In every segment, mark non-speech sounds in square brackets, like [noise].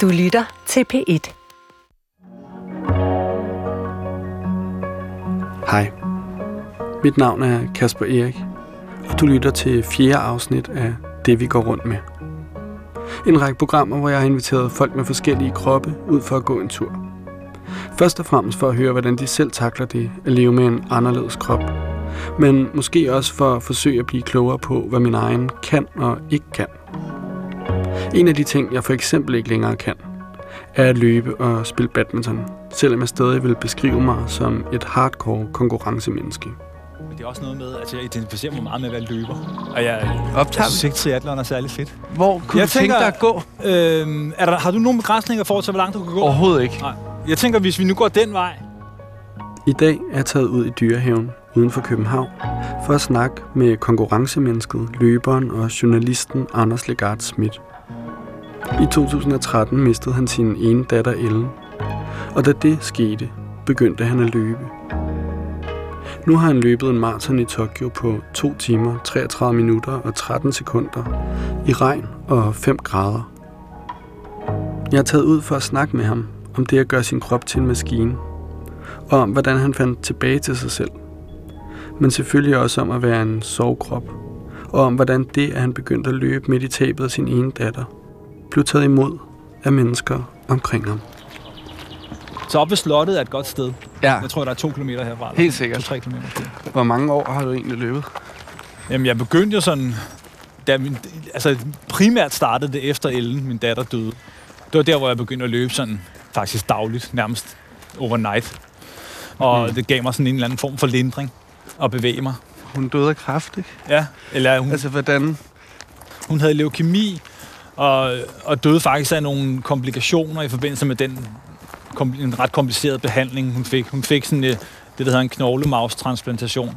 Du lytter til P1. Hej. Mit navn er Kasper Erik, og du lytter til fjerde afsnit af Det, vi går rundt med. En række programmer, hvor jeg har inviteret folk med forskellige kroppe ud for at gå en tur. Først og fremmest for at høre, hvordan de selv takler det at leve med en anderledes krop. Men måske også for at forsøge at blive klogere på, hvad min egen kan og ikke kan. En af de ting, jeg for eksempel ikke længere kan, er at løbe og spille badminton, selvom jeg stadig vil beskrive mig som et hardcore konkurrencemenneske. Men det er også noget med, at jeg identificerer mig meget med at være løber. Og jeg, Optager jeg synes ikke, triathlon er særlig fedt. Hvor kunne Jeg du tænke tænker- dig at gå? Øhm, er der, har du nogle begrænsninger for, til, hvor langt du kan gå? Overhovedet ikke. Nej. Jeg tænker, hvis vi nu går den vej, I dag er jeg taget ud i Dyrehaven uden for København for at snakke med konkurrencemennesket, løberen og journalisten Anders Legard Schmidt. I 2013 mistede han sin ene datter Ellen, og da det skete, begyndte han at løbe. Nu har han løbet en maraton i Tokyo på 2 timer, 33 minutter og 13 sekunder i regn og 5 grader. Jeg er taget ud for at snakke med ham om det at gøre sin krop til en maskine, og om hvordan han fandt tilbage til sig selv. Men selvfølgelig også om at være en sovekrop, og om hvordan det, at han begyndte at løbe midt i tabet af sin ene datter, blev taget imod af mennesker omkring ham. så op ved slottet er et godt sted. Ja, Jeg tror, der er to kilometer herfra. eller Helt sikkert. To-tre kilometer. Hvor mange år har du egentlig løbet? Jamen, jeg begyndte jo sådan... Da min, altså, primært startede det efter Ellen, min datter, døde. Det var der, hvor jeg begyndte at løbe sådan faktisk dagligt, nærmest overnight. Og Mhm. det gav mig sådan en eller anden form for lindring at bevæge mig. Hun døde af kræft, ikke? Ja, eller hun, Altså, hvordan? Hun havde leukemi og, og døde faktisk af nogle komplikationer i forbindelse med den kom, en ret kompliceret behandling, hun fik. Hun fik sådan øh, det, der hedder en knoglemavstransplantation.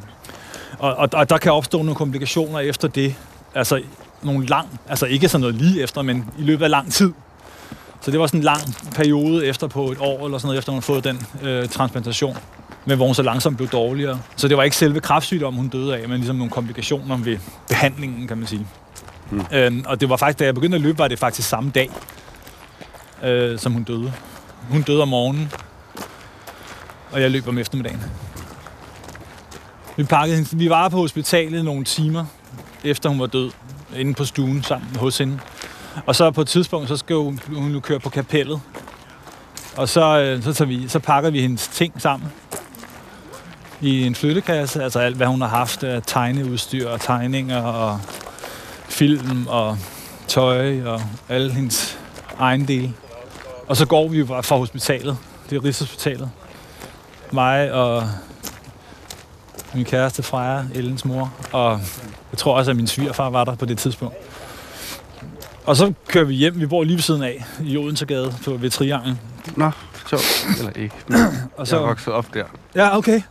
Og, og, og der kan opstå nogle komplikationer efter det. Altså nogle lang, altså ikke sådan noget lige efter, men i løbet af lang tid. Så det var sådan en lang periode efter på et år eller sådan noget, efter hun havde fået den øh, transplantation. Men hvor hun så langsomt blev dårligere. Så det var ikke selve kræftsygdommen, hun døde af, men ligesom nogle komplikationer ved behandlingen, kan man sige. Mm. Øhm, og det var faktisk, da jeg begyndte at løbe, var det faktisk samme dag, øh, som hun døde. Hun døde om morgenen, og jeg løb om eftermiddagen. Vi, pakkede hende, vi var på hospitalet nogle timer, efter hun var død, inde på stuen sammen hos hende. Og så på et tidspunkt, så skal hun, hun køre på kapellet. Og så, øh, så, tager vi, så pakker vi hendes ting sammen i en flyttekasse, altså alt, hvad hun har haft af tegneudstyr og tegninger og film og tøj og alle hendes ejendele. Og så går vi jo bare fra hospitalet. Det er Rigshospitalet. Mig og min kæreste Freja, Ellens mor, og jeg tror også, at min svigerfar var der på det tidspunkt. Og så kører vi hjem. Vi bor lige ved siden af i Odensegade på ved Triangel. Nå, sjovt. Eller ikke. Men [clears throat] Og så... jeg er vokset op der. Ja, okay.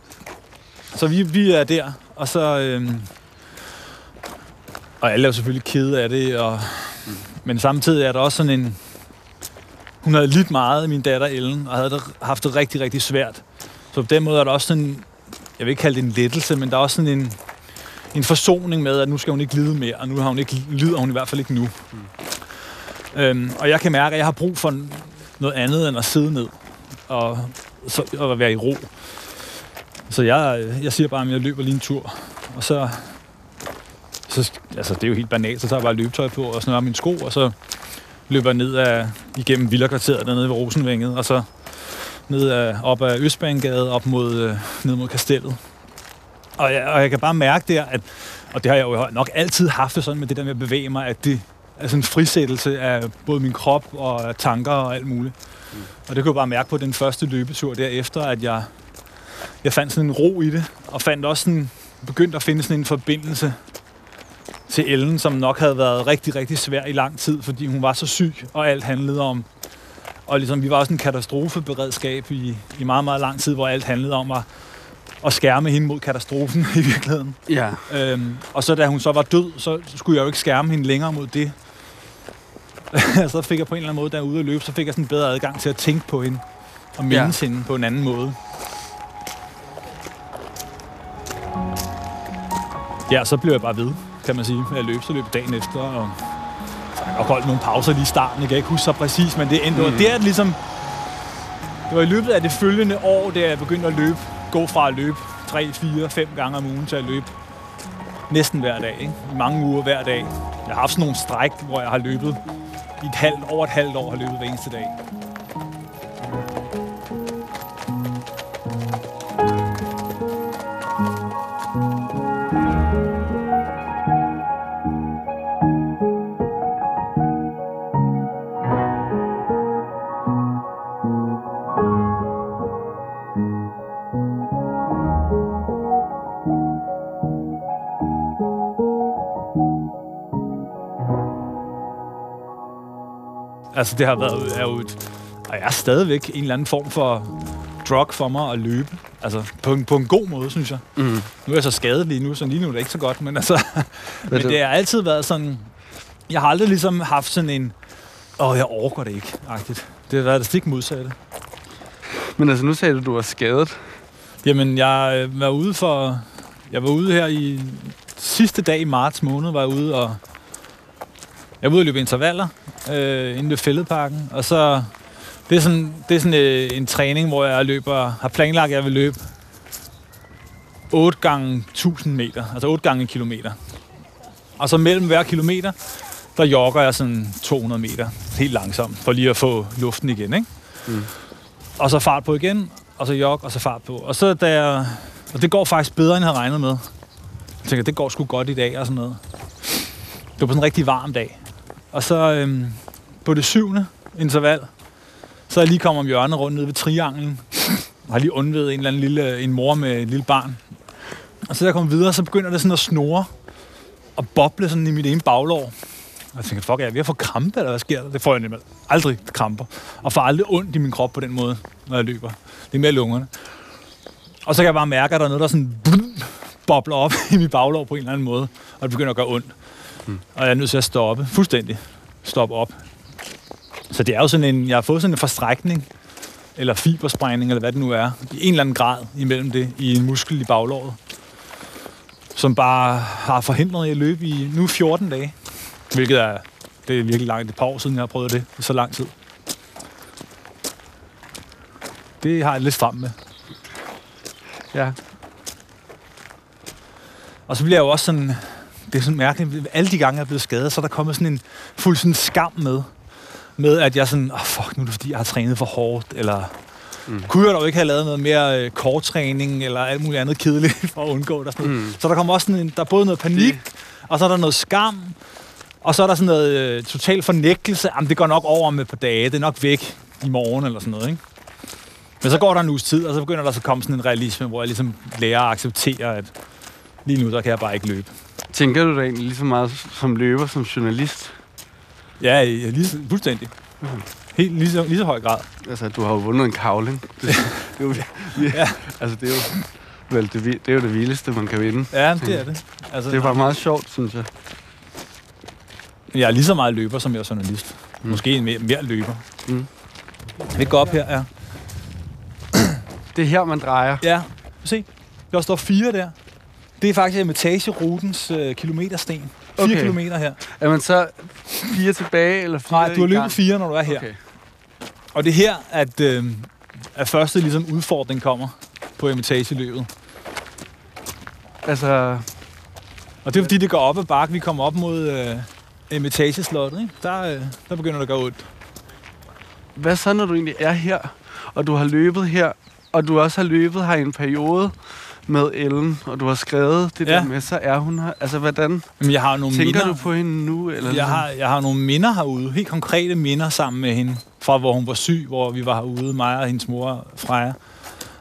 Så vi, vi er der, og så... Øh, og alle er jo selvfølgelig kede af det, og, men samtidig er der også sådan en... Hun havde lidt meget, min datter Ellen, og havde det, haft det rigtig, rigtig svært. Så på den måde er der også sådan... Jeg vil ikke kalde det en lettelse, men der er også sådan en, en forsoning med, at nu skal hun ikke lide mere, og nu har hun ikke, lider hun i hvert fald ikke nu. Mm. Øhm, og jeg kan mærke, at jeg har brug for noget andet end at sidde ned og, så, og være i ro. Så jeg, jeg siger bare, at jeg løber lige en tur. Og så, så altså det er jo helt banalt, så tager jeg bare løbetøj på og snører mine sko, og så løber jeg ned af, igennem Villerkvarteret dernede ved Rosenvænget, og så ned af, op ad Østbanegade, op mod, øh, ned mod Kastellet. Og jeg, og jeg kan bare mærke der, at, og det har jeg jo nok altid haft det sådan med det der med at bevæge mig, at det er sådan en frisættelse af både min krop og tanker og alt muligt. Mm. Og det kunne jeg bare mærke på den første løbetur derefter, at jeg, jeg fandt sådan en ro i det, og fandt også sådan, begyndte at finde sådan en forbindelse til Ellen, som nok havde været rigtig, rigtig svær i lang tid, fordi hun var så syg, og alt handlede om, og ligesom, vi var også en katastrofeberedskab i, i meget, meget lang tid, hvor alt handlede om at, at skærme hende mod katastrofen [laughs] i virkeligheden. Ja. Øhm, og så da hun så var død, så skulle jeg jo ikke skærme hende længere mod det. [laughs] så fik jeg på en eller anden måde, da jeg var ude at løbe, så fik jeg sådan en bedre adgang til at tænke på hende. Og mindes ja. hende på en anden måde. Ja, så blev jeg bare ved, kan man sige, at løbe. Så løb jeg dagen efter, og og holdt nogle pauser lige i starten. Jeg kan ikke huske så præcis, men det endte mm. det er ligesom... Det var i løbet af det følgende år, da jeg begyndte at løbe, gå fra at løbe 3, 4, 5 gange om ugen til at løbe næsten hver dag. Ikke? I mange uger hver dag. Jeg har haft sådan nogle stræk, hvor jeg har løbet i et halvt, over et halvt år har løbet hver eneste dag. Altså, det har været er jo et, og jeg er stadigvæk en eller anden form for drug for mig at løbe. Altså, på en, på en god måde, synes jeg. Mm. Nu er jeg så skadet lige nu, så lige nu er det ikke så godt, men altså... [laughs] men det har altid været sådan... Jeg har aldrig ligesom haft sådan en... Åh, oh, jeg overgår det ikke, agtigt. Det har været det stik modsatte. Men altså, nu sagde du, at du var skadet. Jamen, jeg øh, var ude for... Jeg var ude her i sidste dag i marts måned, var jeg ude og jeg var ude og løbe intervaller øh, inde ved Fælledparken, og så det er sådan, det er sådan øh, en træning, hvor jeg løber, har planlagt, at jeg vil løbe 8 gange 1000 meter, altså 8 gange en kilometer. Og så mellem hver kilometer, der jogger jeg sådan 200 meter, helt langsomt, for lige at få luften igen, ikke? Mm. Og så fart på igen, og så jog, og så fart på. Og så da jeg, og det går faktisk bedre, end jeg havde regnet med. Jeg tænker, det går sgu godt i dag, og sådan noget. Det var på sådan en rigtig varm dag. Og så øhm, på det syvende interval, så er jeg lige kommet om hjørnet rundt nede ved trianglen. Og har lige undvedet en eller anden lille, en mor med et lille barn. Og så da jeg kommer videre, så begynder det sådan at snore og boble sådan i mit ene baglår. Og jeg tænker, fuck, er jeg ved at få krampe, eller hvad sker der? Det får jeg nemlig aldrig kramper. Og får aldrig ondt i min krop på den måde, når jeg løber. Det er mere lungerne. Og så kan jeg bare mærke, at der er noget, der sådan bobler op [laughs] i mit baglår på en eller anden måde. Og det begynder at gøre ondt. Mm. Og jeg er nødt til at stoppe. Fuldstændig. Stoppe op. Så det er jo sådan en, jeg har fået sådan en forstrækning, eller fibersprængning, eller hvad det nu er, i en eller anden grad imellem det, i en muskel i baglåret, som bare har forhindret mig at løbe i nu 14 dage. Hvilket er, det er virkelig langt. Et par år siden, jeg har prøvet det i så lang tid. Det har jeg lidt frem med. Ja. Og så bliver jeg jo også sådan, det er sådan mærkeligt. Alle de gange, jeg er blevet skadet, så er der kommet sådan en fuld sådan skam med. Med at jeg sådan, oh, fuck, nu er det fordi, jeg har trænet for hårdt, eller mm. kunne jeg dog ikke have lavet noget mere øh, korttræning, eller alt muligt andet kedeligt for at undgå det. Sådan mm. Så der kommer også sådan en, der er både noget panik, det. og så er der noget skam, og så er der sådan noget øh, total fornægtelse. Jamen, det går nok over med på dage, det er nok væk i morgen, eller sådan noget, ikke? Men så går der en uges tid, og så begynder der så at komme sådan en realisme, hvor jeg ligesom lærer at acceptere, at lige nu, der kan jeg bare ikke løbe. Tænker du da egentlig lige så meget som løber, som journalist? Ja, lige, fuldstændig. Mm. Helt lige så, lige så høj grad. Altså, du har jo vundet en kavling. [laughs] Det, det, er jo, ja. Altså, det er jo, vel, det, det er jo det vildeste, man kan vinde. Ja, det er det. Altså, det bare meget sjovt, synes jeg. Jeg er lige så meget løber, som jeg er journalist. Mm. Måske en mere, mere løber. Mm. Vi går op her, ja. Det er her, man drejer. Ja, se. Der står fire der. Det er faktisk Eremitagerutens øh, kilometersten. 4 okay. kilometer her. Er man så fire tilbage, eller fire Nej, du har løbet fire, når du er her. Okay. Og det er her, at, øh, at første ligesom, udfordring kommer på Eremitageløbet. Altså... Og det er fordi, det går op ad bakke. Vi kommer op mod øh, Eremitageslottet. Ikke? Der, øh, der begynder det at gå ondt. Hvad så, når du egentlig er her, og du har løbet her, og du også har løbet her i en periode, med Ellen, og du har skrevet det ja. der med, så er hun her. Altså, hvordan Jamen, jeg har nogle tænker minder, du på hende nu? Eller jeg, har, jeg har nogle minder herude, helt konkrete minder sammen med hende, fra hvor hun var syg, hvor vi var herude, mig og hendes mor, Freja,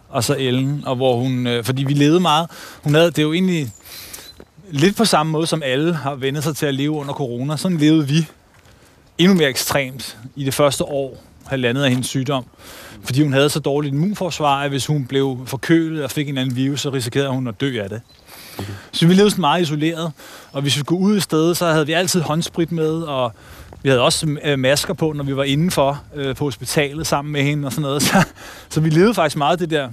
og så Ellen, og hvor hun, øh, fordi vi levede meget, hun havde, det er jo egentlig lidt på samme måde, som alle har vendt sig til at leve under corona, sådan levede vi endnu mere ekstremt i det første år, halvandet af hendes sygdom fordi hun havde så dårligt immunforsvar, at hvis hun blev forkølet og fik en anden virus, så risikerede hun at dø af det. Okay. Så vi levede sådan meget isoleret, og hvis vi skulle ud i stedet, så havde vi altid håndsprit med, og vi havde også øh, masker på, når vi var indenfor øh, på hospitalet sammen med hende og sådan noget. [laughs] Så, så vi levede faktisk meget det der,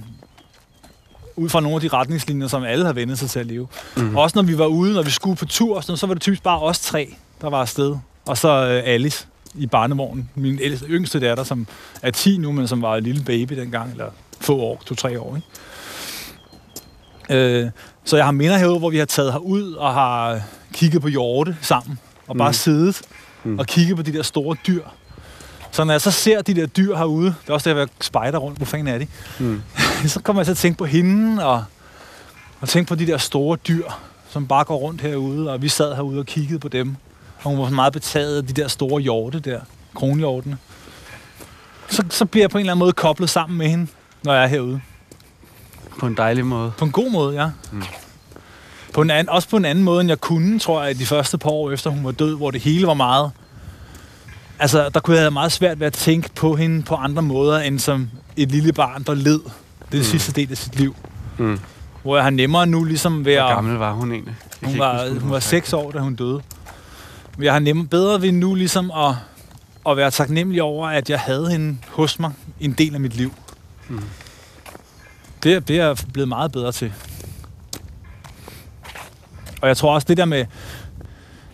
ud fra nogle af de retningslinjer, som alle har vendt sig til at leve. Mm. Også når vi var ude, når vi skulle på tur, så var det typisk bare os tre, der var afsted. Og så øh, Alice i barnevognen. Min ældste, yngste datter, som er 10 nu, men som var en lille baby dengang, eller få år, to-tre år. Ikke? Øh, så jeg har minder herude, hvor vi har taget herud og har kigget på hjorte sammen, og bare mm. siddet mm. og kigget på de der store dyr. Så når jeg så ser de der dyr herude, det er også der, jeg spejder rundt, hvor fanden er de, mm. [laughs] så kommer jeg til at tænke på hende, og, og tænke på de der store dyr, som bare går rundt herude, og vi sad herude og kiggede på dem. Og hun var meget betaget af de der store hjorte der, kronhjortene. Så, så bliver jeg på en eller anden måde koblet sammen med hende, når jeg er herude. På en dejlig måde. På en god måde, ja. Mm. På en anden, også på en anden måde, end jeg kunne, tror jeg, de første par år efter hun var død, hvor det hele var meget... Altså, der kunne jeg have meget svært ved at tænke på hende på andre måder, end som et lille barn, der led det mm. sidste del af sit liv. Mm. Hvor jeg har nemmere nu ligesom ved at... Hvor gammel var hun egentlig? hun var, hun var seks år, da hun døde. Jeg har nemmere, bedre ved nu ligesom at, at være taknemmelig over, at jeg havde hende hos mig en del af mit liv. Mm. Det, det er jeg blevet meget bedre til. Og jeg tror også, det der med...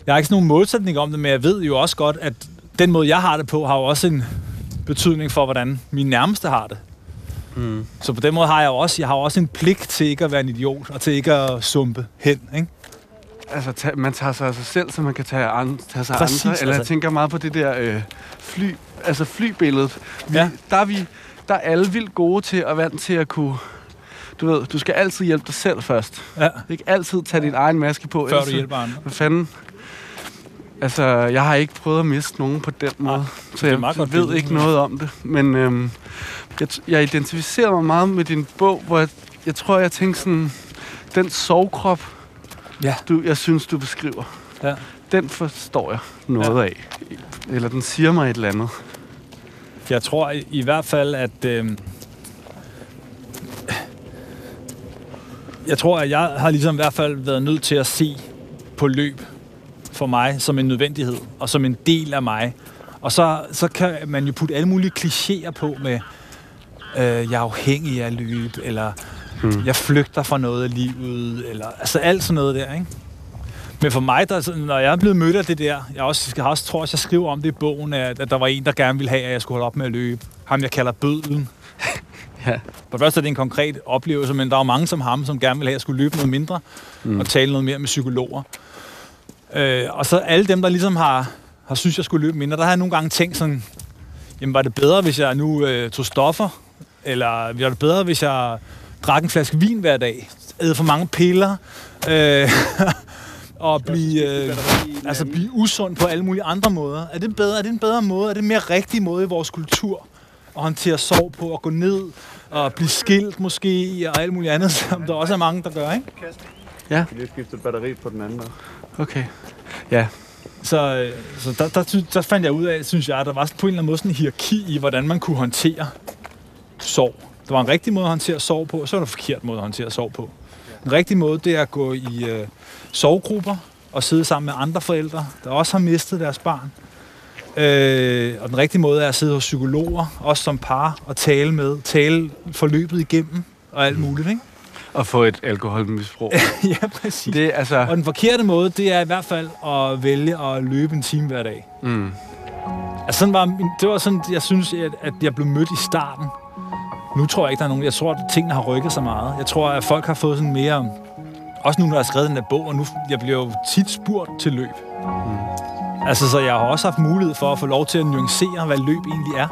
Jeg har ikke sådan nogen målsætning om det, men jeg ved jo også godt, at den måde, jeg har det på, har jo også en betydning for, hvordan mine nærmeste har det. Mm. Så på den måde har jeg også, jeg har også en pligt til ikke at være en idiot, og til ikke at sumpe hen, ikke? Altså, ta- man tager sig af sig selv, så man kan tage, an- tage sig Præcis, andre. Eller altså. jeg tænker meget på det der øh, fly, altså flybilledet. Vi, ja. Der er vi, der er alle vildt gode til at vant til at kunne du ved, du skal altid hjælpe dig selv først. Ja. Ikke altid tage din egen maske på. Før du hjælper andre. Hvad fanden? Altså, jeg har ikke prøvet at miste nogen på den måde, ja, så jeg ved billede. ikke noget om det. Men øhm, jeg, jeg identificerer mig meget med din bog, hvor jeg, jeg tror, jeg tænker sådan, den sovkrop, ja. du, jeg synes, du beskriver, ja. den forstår jeg noget ja. af. Eller den siger mig et eller andet. Jeg tror i, i hvert fald, at... Øh, jeg tror, at jeg har ligesom i hvert fald været nødt til at se på løb for mig som en nødvendighed, og som en del af mig. Og så, så kan man jo putte alle mulige klichéer på med, øh, jeg er afhængig af løb, eller hmm. jeg flygter fra noget af livet, eller altså alt sådan noget der, ikke? Men for mig, der, når jeg er blevet mødt af det der, jeg også, jeg også tror, at jeg skriver om det i bogen, at, at der var en, der gerne ville have, at jeg skulle holde op med at løbe. Ham, jeg kalder bødlen. [laughs] Ja. For det første er det en konkret oplevelse, men der er jo mange som ham, som gerne vil have, at jeg skulle løbe noget mindre mm. og tale noget mere med psykologer. Øh, og så alle dem, der ligesom har, har synes, jeg skulle løbe mindre, der har jeg nogle gange tænkt sådan, jamen var det bedre, hvis jeg nu øh, tog stoffer? Eller var det bedre, hvis jeg drak en flaske vin hver dag? Æde for mange piller? Øh, [laughs] og blive, øh, altså blive usund på alle mulige andre måder. Er det bedre? Er det en bedre måde? Er det en mere rigtig måde i vores kultur at håndtere sorg på? At gå ned og blive skilt måske og alt muligt andet, [laughs] som der også er mange, der gør, ikke? Ja. Jeg kan lige skifte batteri på den anden. Okay. Ja. Så, øh, så der, der, der fandt jeg ud af, synes jeg, at der var på en eller anden måde sådan en hierarki i, hvordan man kunne håndtere sorg. Der var en rigtig måde at håndtere sorg på, og så var der en forkert måde at håndtere sorg på. En rigtig måde, det er at gå i øh, sovegrupper og sidde sammen med andre forældre, der også har mistet deres barn. Øh, og den rigtige måde er at sidde hos psykologer, også som par, og tale med, tale forløbet igennem og alt muligt, ikke? Og få et alkoholmisbrug. [laughs] ja, præcis. Det, altså... Og den forkerte måde, det er i hvert fald at vælge at løbe en time hver dag. Mm. Altså, sådan var, det var sådan, jeg synes, at, at jeg blev mødt i starten. Nu tror jeg ikke, der er nogen... Jeg tror, at tingene har rykket så meget. Jeg tror, at folk har fået sådan mere... Også nu, når jeg har skrevet den der bog, og nu jeg bliver jo tit spurgt til løb. Mm. Altså, så jeg har også haft mulighed for at få lov til at nuancere, hvad løb egentlig er.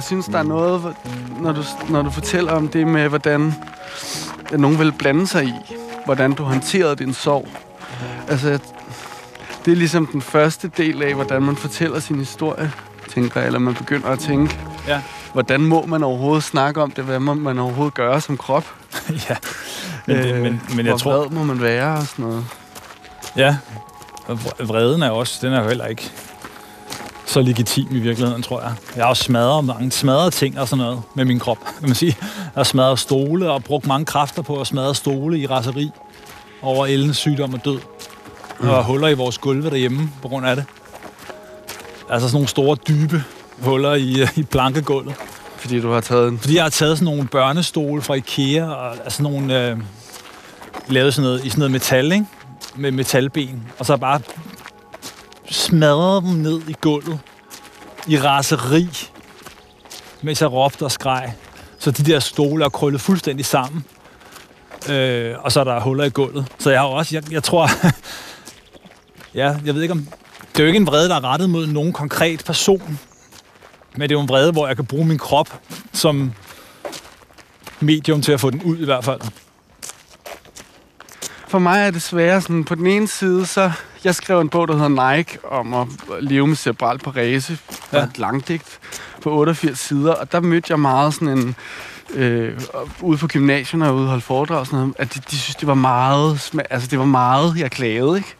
Jeg synes, der er noget, når du, når du fortæller om det med, hvordan nogen vil blande sig i, hvordan du håndterede din sorg. Altså, det er ligesom den første del af, hvordan man fortæller sin historie, tænker jeg, eller man begynder at tænke, ja. hvordan må man overhovedet snakke om det, hvad må man overhovedet gøre som krop? [laughs] ja, men, det, øh, men, men jeg tror... må man være og sådan noget? Ja, og vreden er også, den er jo heller ikke så legitim i virkeligheden, tror jeg. Jeg har også smadret mange smadret ting og sådan noget med min krop, kan man sige. Jeg har smadret stole og brugt mange kræfter på at smadre stole i raseri over Ellens sygdom og død. Mm. Og huller i vores gulve derhjemme på grund af det. Altså sådan nogle store, dybe huller i, i plankegulvet. Fordi du har taget en... Fordi jeg har taget sådan nogle børnestole fra Ikea, og altså nogle... Øh, lavet sådan noget, i sådan noget metal, ikke? Med metalben. Og så bare smadrede dem ned i gulvet. I raseri. Mens jeg råbte og skreg. Så de der stole er krøllet fuldstændig sammen. Øh, og så er der huller i gulvet. Så jeg har også... Jeg, jeg tror... [laughs] ja, jeg ved ikke om... Det er jo ikke en vrede, der er rettet mod nogen konkret person. Men det er jo en vrede, hvor jeg kan bruge min krop som medium til at få den ud i hvert fald. For mig er det svære sådan, på den ene side, så jeg skrev en bog, der hedder Nike, om at leve med cerebral parese. Ja. Et langdigt på 88 sider, og der mødte jeg meget sådan en øh, ude på gymnasierne og ude holde foredrag og sådan noget, at de, de synes, det var meget, altså det var meget, jeg klagede, ikke?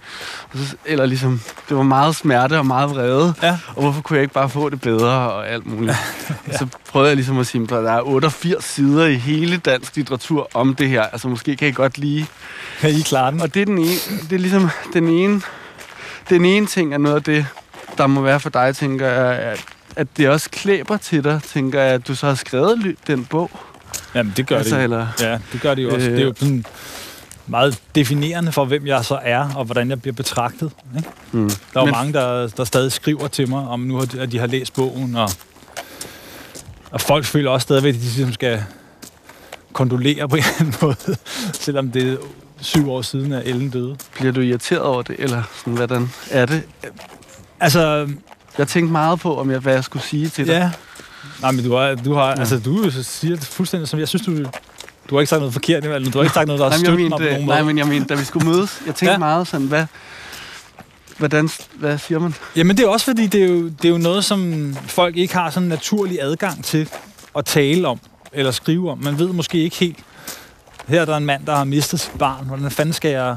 Så, eller ligesom, det var meget smerte og meget vrede, Ja. og hvorfor kunne jeg ikke bare få det bedre og alt muligt. ja. Så prøvede jeg ligesom at sige, at der er 88 sider i hele dansk litteratur om det her, altså måske kan I godt lige... [laughs] Kan I klare den? Og det er den ene, det er ligesom den ene, den ene ting er noget af det, der må være for dig, tænker jeg, at at det også klæber til dig, tænker jeg, at du så har skrevet den bog. Jamen, det gør altså, det. Eller, Ja, det gør det jo også. Øh. Det er jo sådan meget definerende for, hvem jeg så er, og hvordan jeg bliver betragtet. Ikke? mm. Der er jo Men- mange, der, der stadig skriver til mig, om nu har de, at de har læst bogen, og, og folk føler også stadigvæk, at de ligesom skal kondolere på en eller anden [laughs] måde, selvom det er syv år siden, at Ellen døde. Bliver du irriteret over det, eller sådan, hvordan er det? Altså, Jeg tænkte meget på, om jeg, hvad jeg skulle sige til dig. ja. Nej, men du har, du har Ja. altså, du siger det fuldstændig som, jeg synes, du, du har ikke sagt noget forkert, eller du har ikke sagt noget, der har Nej, støttet mig på nogen nej, måde. men jeg mente, da vi skulle mødes, jeg tænkte ja. meget sådan, hvad, hvordan, hvad siger man? Jamen det er også fordi, det er, jo, det er jo noget, som folk ikke har sådan naturlig adgang til at tale om eller skrive om. Man ved måske ikke helt. Her er der en mand, der har mistet sit barn. Hvordan fanden skal jeg,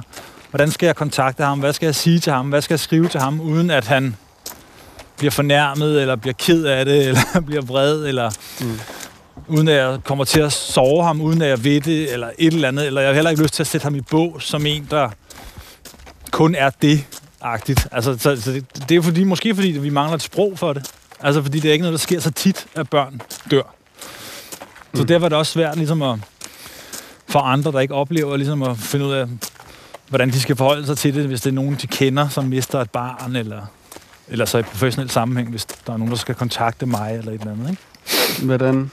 hvordan skal jeg kontakte ham? Hvad skal jeg sige til ham? Hvad skal jeg skrive til ham, uden at han bliver fornærmet, eller bliver ked af det, [laughs] eller bliver vred, eller Mm. uden at jeg kommer til at sove ham, uden at jeg ved det, eller et eller andet. Eller jeg har heller ikke lyst til at sætte ham i bog som en, der kun er det agtigt. Altså, så, så det, det er fordi, måske fordi, vi mangler et sprog for det. Altså, fordi det er ikke noget, der sker så tit, at børn dør. Så Mm. derfor er det også svært ligesom at, for andre, der ikke oplever, ligesom at finde ud af, hvordan de skal forholde sig til det, hvis det er nogen, de kender, som mister et barn, eller, eller så i professionel sammenhæng, hvis der er nogen, der skal kontakte mig, eller et eller andet. Ikke? Hvordan,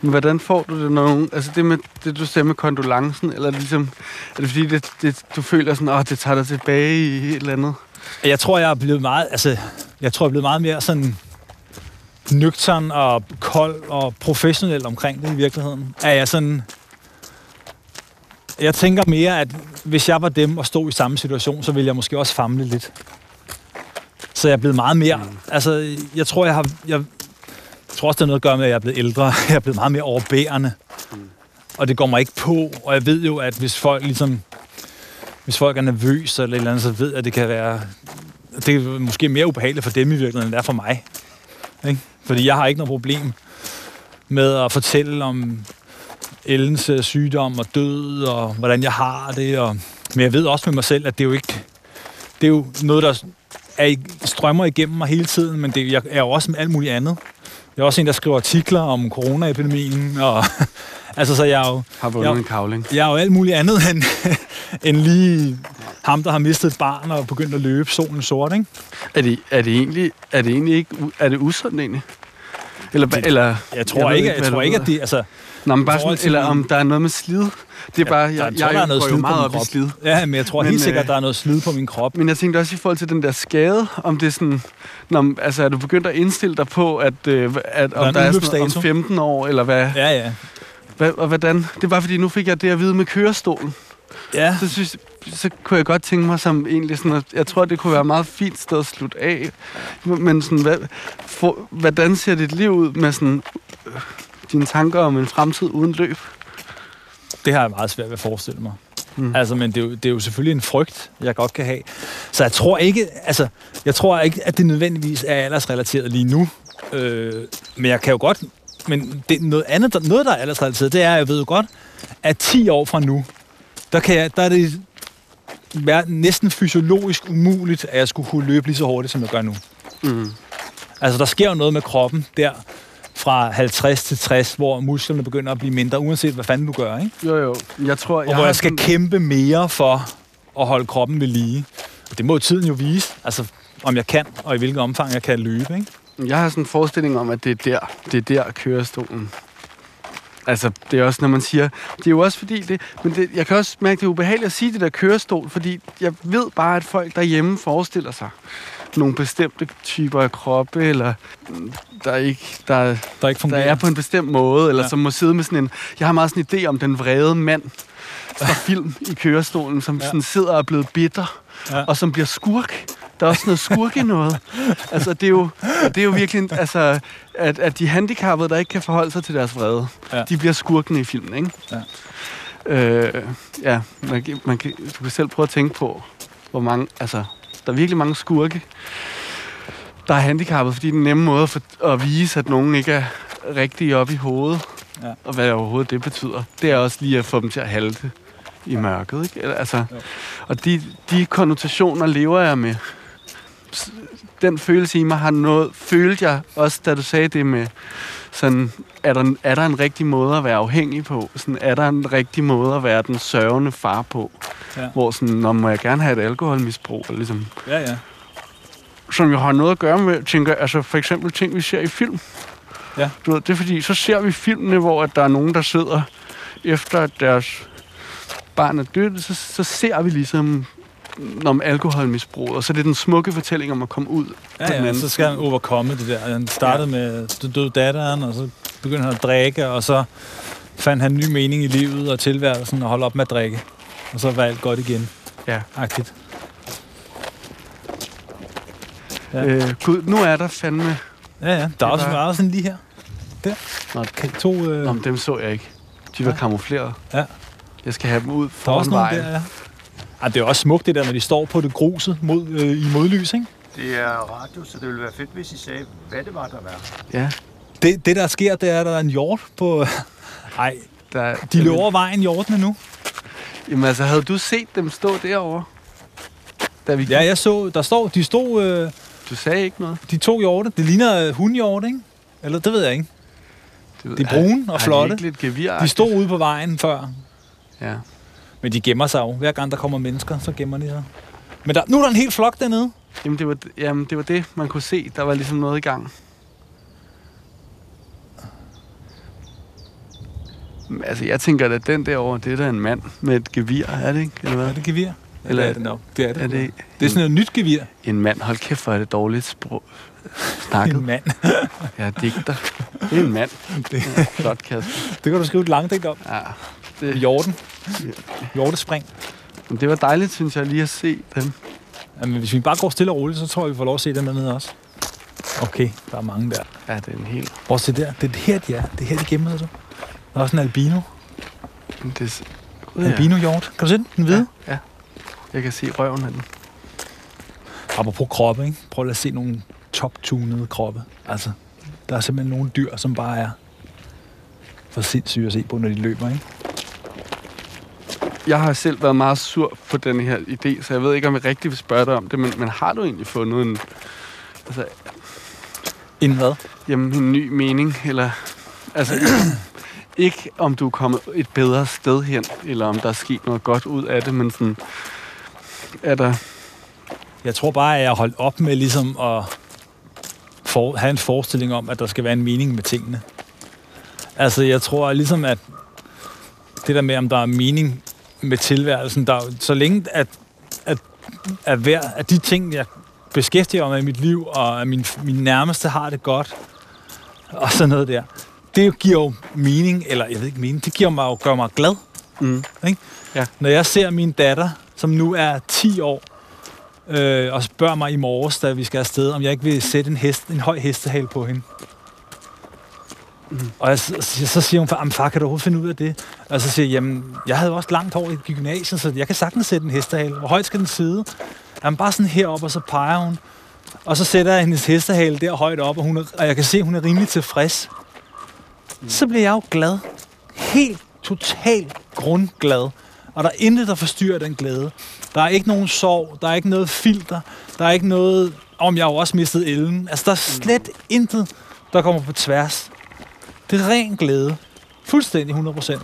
men hvordan får du det, når nogen, altså det med det, du sagde med kondolancen, eller er ligesom, er det fordi, det, det, du føler sådan, åh, det tager dig tilbage i et eller andet? Jeg tror, jeg er blevet meget, altså, jeg tror, jeg er blevet meget mere sådan nøgtern og kold og professionel omkring det i virkeligheden. Er jeg sådan... Jeg tænker mere, at hvis jeg var dem og stod i samme situation, så ville jeg måske også famle lidt. Så jeg er blevet meget mere... Mm. Altså, jeg tror, jeg har... Jeg, jeg tror også, det har noget at gøre med, at jeg er blevet ældre. [laughs] Jeg er blevet meget mere overbærende. Mm. Og det går mig ikke på. Og jeg ved jo, at hvis folk ligesom... Hvis folk er nervøse eller et eller andet, så ved jeg, at det kan være det er måske mere ubehageligt for dem i virkeligheden, end det er for mig. Ikke? Fordi jeg har ikke noget problem med at fortælle om Ellens sygdom og død, og hvordan jeg har det. Og... Men jeg ved også med mig selv, at det er jo ikke... Det er jo noget, der er strømmer igennem mig hele tiden, men det, jeg er jo også med alt muligt andet. Jeg er også en, der skriver artikler om coronaepidemien, og [laughs] altså, så jeg er jo, Har vundet Ja. en kavling. jeg er jo alt muligt andet end, [laughs] end lige ham, der har mistet et barn og begyndt at løbe solen sort, ikke? Er det, er det egentlig, er det egentlig ikke, er det usundt egentlig? Eller, Det- eller Jeg tror ved ikke, jeg hvad tror ikke at det, altså, Nå, men bare i sådan, eller om der er noget med slid. Det er Ja, bare, jeg, der- jeg, jeg tror, der er noget slid meget op i krop. slid. ja, men jeg tror Men, helt sikkert, øh, der er noget slid på min krop. Men jeg tænkte også i forhold til den der skade, om det er sådan, når, altså er du begyndt at indstille dig på, at, øh, at om der er sådan om 15 år, eller hvad, Ja, ja. hvad, og hvordan? Det er bare fordi, nu fik jeg det at vide med kørestolen. Ja, Så, synes, så kunne jeg godt tænke mig som egentlig sådan, at jeg tror, det kunne være et meget fint sted at slutte af. Men sådan, hvad, for, hvordan ser dit liv ud med sådan, dine tanker om en fremtid uden løb? det har jeg meget svært ved at forestille mig. Mm. Altså, men det er, jo, det er jo selvfølgelig en frygt, jeg godt kan have. Så jeg tror ikke, altså, jeg tror ikke, at det nødvendigvis er aldersrelateret lige nu. Øh, men jeg kan jo godt, men det, noget andet, der, noget der er aldersrelateret, det er, at jeg ved jo godt, at 10 år fra nu, der, kan jeg, der er det være næsten fysiologisk umuligt, at jeg skulle kunne løbe lige så hurtigt, som jeg gør nu. Mm. Altså, der sker jo noget med kroppen der fra 50 til 60, hvor musklerne begynder at blive mindre, uanset hvad fanden du gør, ikke? Jo, jo. Jeg tror, Og hvor jeg skal sådan- kæmpe mere for at holde kroppen ved lige. Det må tiden jo vise, altså om jeg kan, og i hvilket omfang jeg kan løbe, ikke? Jeg har sådan en forestilling om, at det er der, det er der kørestolen. Altså, det er også, når man siger... Det er jo også fordi, det, men det, jeg kan også mærke, det er ubehageligt at sige det der kørestol, fordi jeg ved bare, at folk derhjemme forestiller sig nogle bestemte typer af kroppe, eller mm, der ikke, der, Der ikke der fungerer. er på en bestemt måde, eller Ja. som må sidde med sådan en... Jeg har meget sådan en idé om den vrede mand fra [laughs] film i kørestolen, som Ja. sådan sidder og er blevet bitter, Ja. og som bliver skurk. Der er også noget skurk i noget. [laughs] Altså, det er jo, det er jo virkelig... Altså, at, at de handicappede, der ikke kan forholde sig til deres vrede, Ja. de bliver skurkene i filmen, ikke? Ja. Øh, ja, man, man kan, du kan selv prøve at tænke på, hvor mange... Altså, der er virkelig mange skurke, der er handicappet, fordi den nemme måde at, for, at vise, at nogen ikke er rigtig oppe i hovedet, Ja. og hvad overhovedet det betyder, det er også lige at få dem til at halte i mørket. Ikke? Eller, Altså, Jo. og de, de konnotationer lever jeg med. Den følelse i mig har noget, følte jeg også, da du sagde det med, sådan, er der, er der en rigtig måde at være afhængig på? Sådan, er der en rigtig måde at være den sørgende far på? Ja. Hvor sådan, Nå, må jeg gerne have et alkoholmisbrug? Eller Ligesom, Ja, ja. som jo har noget at gøre med, tænker, altså for eksempel ting, vi ser i film. Ja. Du ved, det er fordi, så ser vi filmene, hvor at der er nogen, der sidder efter at deres barn er dødt, så, så ser vi ligesom om alkoholmisbrug, og så er det den smukke fortælling om at komme ud Ja, ja, så skal han overkomme det der. Han startede ja. med, så døde datteren, og så begyndte han at drikke, og så fandt han ny mening i livet og tilværelsen og holdt op med at drikke. Og så var alt godt igen. Ja. Agtigt. Ja. Øh, Gud, nu er der fandme... Ja, ja. Der er også meget sådan lige her. Der. Nå, Okay, to, øh, Nå, dem så jeg ikke. De var Ja. kamufleret. Ja. Jeg skal have dem ud der er foran vejen. der, ja. Ej, det er også smukt, det der, når de står på det gruset mod, øh, i modlys, ikke? Det er radio, så det ville være fedt, hvis I sagde, hvad det var, der var. Ja, Det, det, der sker, det er, at der er en hjort på... [laughs] Ej, der, de løber over vejen, hjortene nu. Jamen altså, havde du set dem stå derovre? Da vi Ja, jeg så, der står, de stod, øh, Du sagde ikke noget? de to hjorte. Det ligner øh, hundhjort, ikke? Eller det ved jeg ikke. Det ved- De er brune og Har de flotte. ikke lidt De stod ude på vejen før, Ja. Men de gemmer sig jo. Hver gang der kommer mennesker, så gemmer de sig. Men der, nu er der en hel flok dernede. Jamen det, var, jamen, det var det, man kunne se. Der var ligesom noget i gang. Altså, jeg tænker, at den derovre, det er da en mand med et gevir, er det ikke? Eller hvad? Er det gevir? Eller Eller er det nok? Det er det. Er det det er sådan et nyt gevir. en mand? Hold kæft, hvor er det dårligt sprog. Snakket. En mand. Jeg er digter. Det er en mand. [laughs] Det, Flot, Kasper. det kan du skrive et langdigt om. Ja. Det, Hjorten. Hjortespring. men det var dejligt, synes jeg, lige at se dem. Jamen, hvis vi bare går stille og roligt, så tror jeg, vi får lov at se dem dernede også. Okay, der er mange der. Ja, det er en helt... Prøv at se der. Det er her, de er. Det er her, de gemmer sig. Der er også en albino. Det er, Ja. Albino-hjort. Kan du se den? Den hvide? Ja, ja. Jeg kan se røven af den. Apropos kroppe, ikke? Prøv at se nogle top-tunede kroppe. Altså, der er simpelthen nogle dyr, som bare er for sindssyge at se på, når de løber, ikke? Jeg har selv været meget sur på den her idé, så jeg ved ikke, om jeg rigtig vil spørge dig om det, men, men har du egentlig fundet en, altså, Inden hvad? jamen, en ny mening? Eller, altså, [clears throat] ikke om du er kommet et bedre sted hen, eller om der er sket noget godt ud af det, men sådan, er der... Jeg tror bare, at jeg har holdt op med ligesom at for, have en forestilling om, at der skal være en mening med tingene. Altså, jeg tror ligesom, at det der med, om der er mening med tilværelsen, der, er så længe at, at, at, hver, at de ting, jeg beskæftiger mig med i mit liv, og at min, min nærmeste har det godt, og sådan noget der, det giver jo mening, eller jeg ved ikke mening, det giver mig jo, gør mig glad. Mm. Når jeg ser min datter, som nu er 10 år, øh, og spørger mig i morges, da vi skal afsted, om jeg ikke vil sætte en, hest, en høj hestehale på hende. Mm. Og jeg, så, så siger hun, "Jamen, far, kan du overhovedet finde ud af det? Og så siger jeg, jamen, jeg havde også langt hår i gymnasiet, så jeg kan sagtens sætte en hestehale. Hvor højt skal den sidde? Jamen bare sådan heroppe, og så peger hun. Og så sætter jeg hendes hestehale der højt op, og, hun er, og jeg kan se, at hun er rimelig tilfreds. Så bliver jeg jo glad. Helt totalt grundglad. Og der er intet, der forstyrrer den glæde. Der er ikke nogen sorg, der er ikke noget filter, der er ikke noget, om jeg har også mistet Ellen. Altså, der er slet intet, der kommer på tværs. Det er ren glæde. Fuldstændig 100%.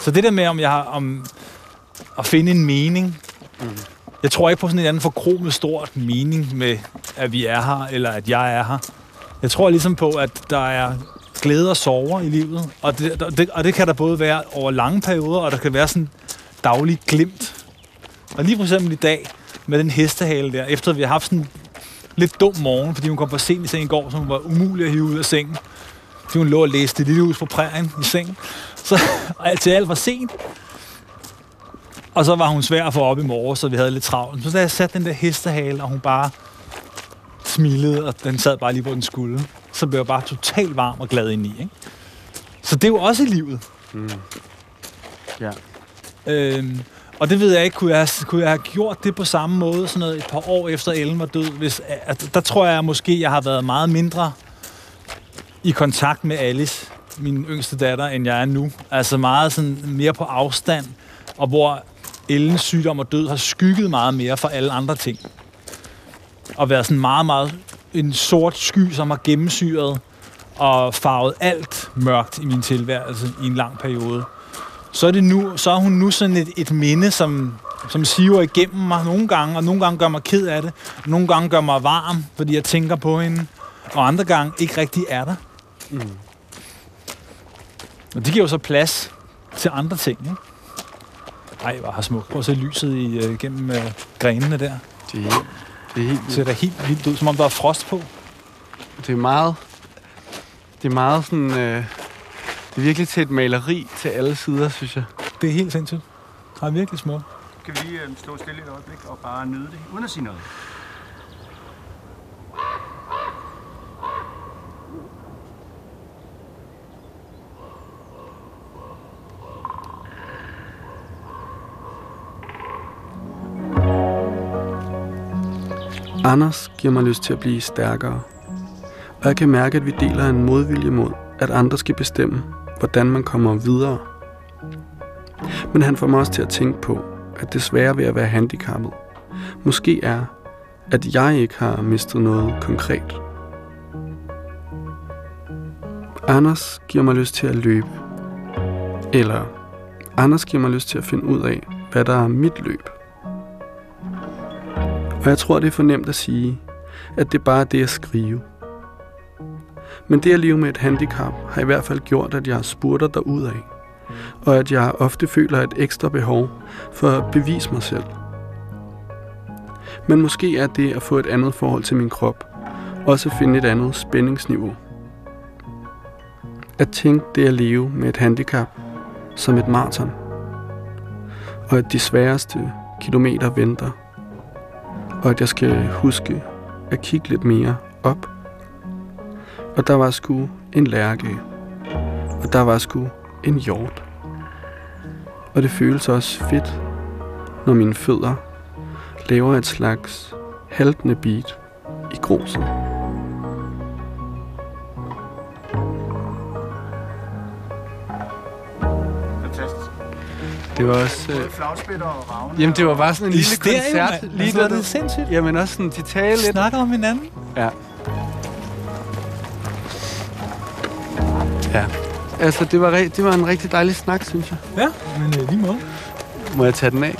Så det der med, om jeg har, om at finde en mening, jeg tror ikke på sådan en anden forkromet stort mening med, at vi er her, eller at jeg er her. Jeg tror ligesom på, at der er glæde og sorger i livet, og det, det, og det kan der både være over lange perioder, og der kan være sådan daglig glimt. Og lige for eksempel i dag, med den hestehale der, efter vi har haft sådan en lidt dum morgen, fordi hun kom for sent i seng i går, så hun var umulig at hive ud af sengen. Fordi hun lå og læste lille hus på prærien i sengen. Så og alt til alt var sent. Og så var hun svær at få op i morgen, så vi havde lidt travlt. Så da jeg satte den der hestehale, og hun bare smilede, og den sad bare lige på den skulde, så blev jeg bare totalt varm og glad indeni. Ikke? Så det er jo også i livet. Ja. Øhm, og det ved jeg ikke, kunne jeg, kunne jeg have gjort det på samme måde, sådan noget et par år efter Ellen var død? Hvis, at, der tror jeg måske, jeg har været meget mindre i kontakt med Alice, min yngste datter, end jeg er nu. Altså meget sådan mere på afstand, og hvor Ellens sygdom og død har skygget meget mere for alle andre ting. Og været sådan meget, meget en sort sky, som har gennemsyret og farvet alt mørkt i min tilværelse i en lang periode så er, det nu, så er hun nu sådan et, et minde, som, som siver igennem mig nogle gange, og nogle gange gør mig ked af det, nogle gange gør mig varm, fordi jeg tænker på hende, og andre gange ikke rigtig er der. Mm. Og det giver jo så plads til andre ting, ikke? Ej, hvor har smukt. Prøv at se lyset i, uh, gennem uh, grenene der. Det er helt, det er helt Det ser da helt vildt ud, som om der er frost på. Det er meget... Det er meget sådan... Øh, det er virkelig til et maleri til alle sider, synes jeg. Det er helt sindssygt. Det er virkelig smukt. Kan vi lige øh, stå stille et øjeblik og bare nyde det, uden at sige noget? Anders giver mig lyst til at blive stærkere. Og jeg kan mærke, at vi deler en modvilje mod, at andre skal bestemme, hvordan man kommer videre. Men han får mig også til at tænke på, at det svære ved at være handicappet, måske er, at jeg ikke har mistet noget konkret. Anders giver mig lyst til at løbe. Eller Anders giver mig lyst til at finde ud af, hvad der er mit løb. Og jeg tror, det er for nemt at sige, at det bare er det at skrive. Men det at leve med et handicap har i hvert fald gjort, at jeg har spurter derudad, og at jeg ofte føler et ekstra behov for at bevise mig selv. Men måske er det at få et andet forhold til min krop, også finde et andet spændingsniveau. At tænke det at leve med et handicap som et maraton, og at de sværeste kilometer venter, og at jeg skal huske at kigge lidt mere op. Og der var sgu en lærke, og der var sgu en hjort. Og det føles også fedt, når mine fødder laver et slags haltende beat i gruset. Det var også... Både Øh, flagspætter og ravne. jamen, det var bare sådan en lille stereo, koncert. mand. Lige Altså, der, det er sindssygt. jamen også sådan, de taler lidt. Snakker om hinanden. Ja. Ja. Altså, det var, det var en rigtig dejlig snak, synes jeg. Ja, men øh, lige måde. Må jeg tage den af?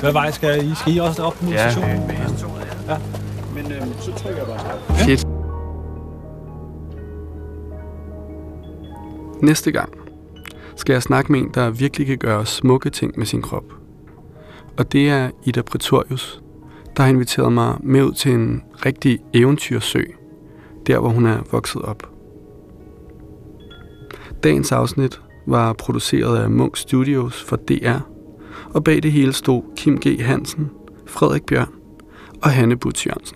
Hvad vej skal I? Skal I også op mod Ja. stationen? Ja. Ja. Men øhm, så trykker jeg bare stop. Fedt. Næste gang skal jeg snakke med en, der virkelig kan gøre smukke ting med sin krop. Og det er Ida Pretorius, der har inviteret mig med ud til en rigtig eventyrsø, der hvor hun er vokset op. Dagens afsnit var produceret af Munk Studios for DR, og bag det hele stod Kim G. Hansen, Frederik Bjørn og Hanne Butz Jørgensen.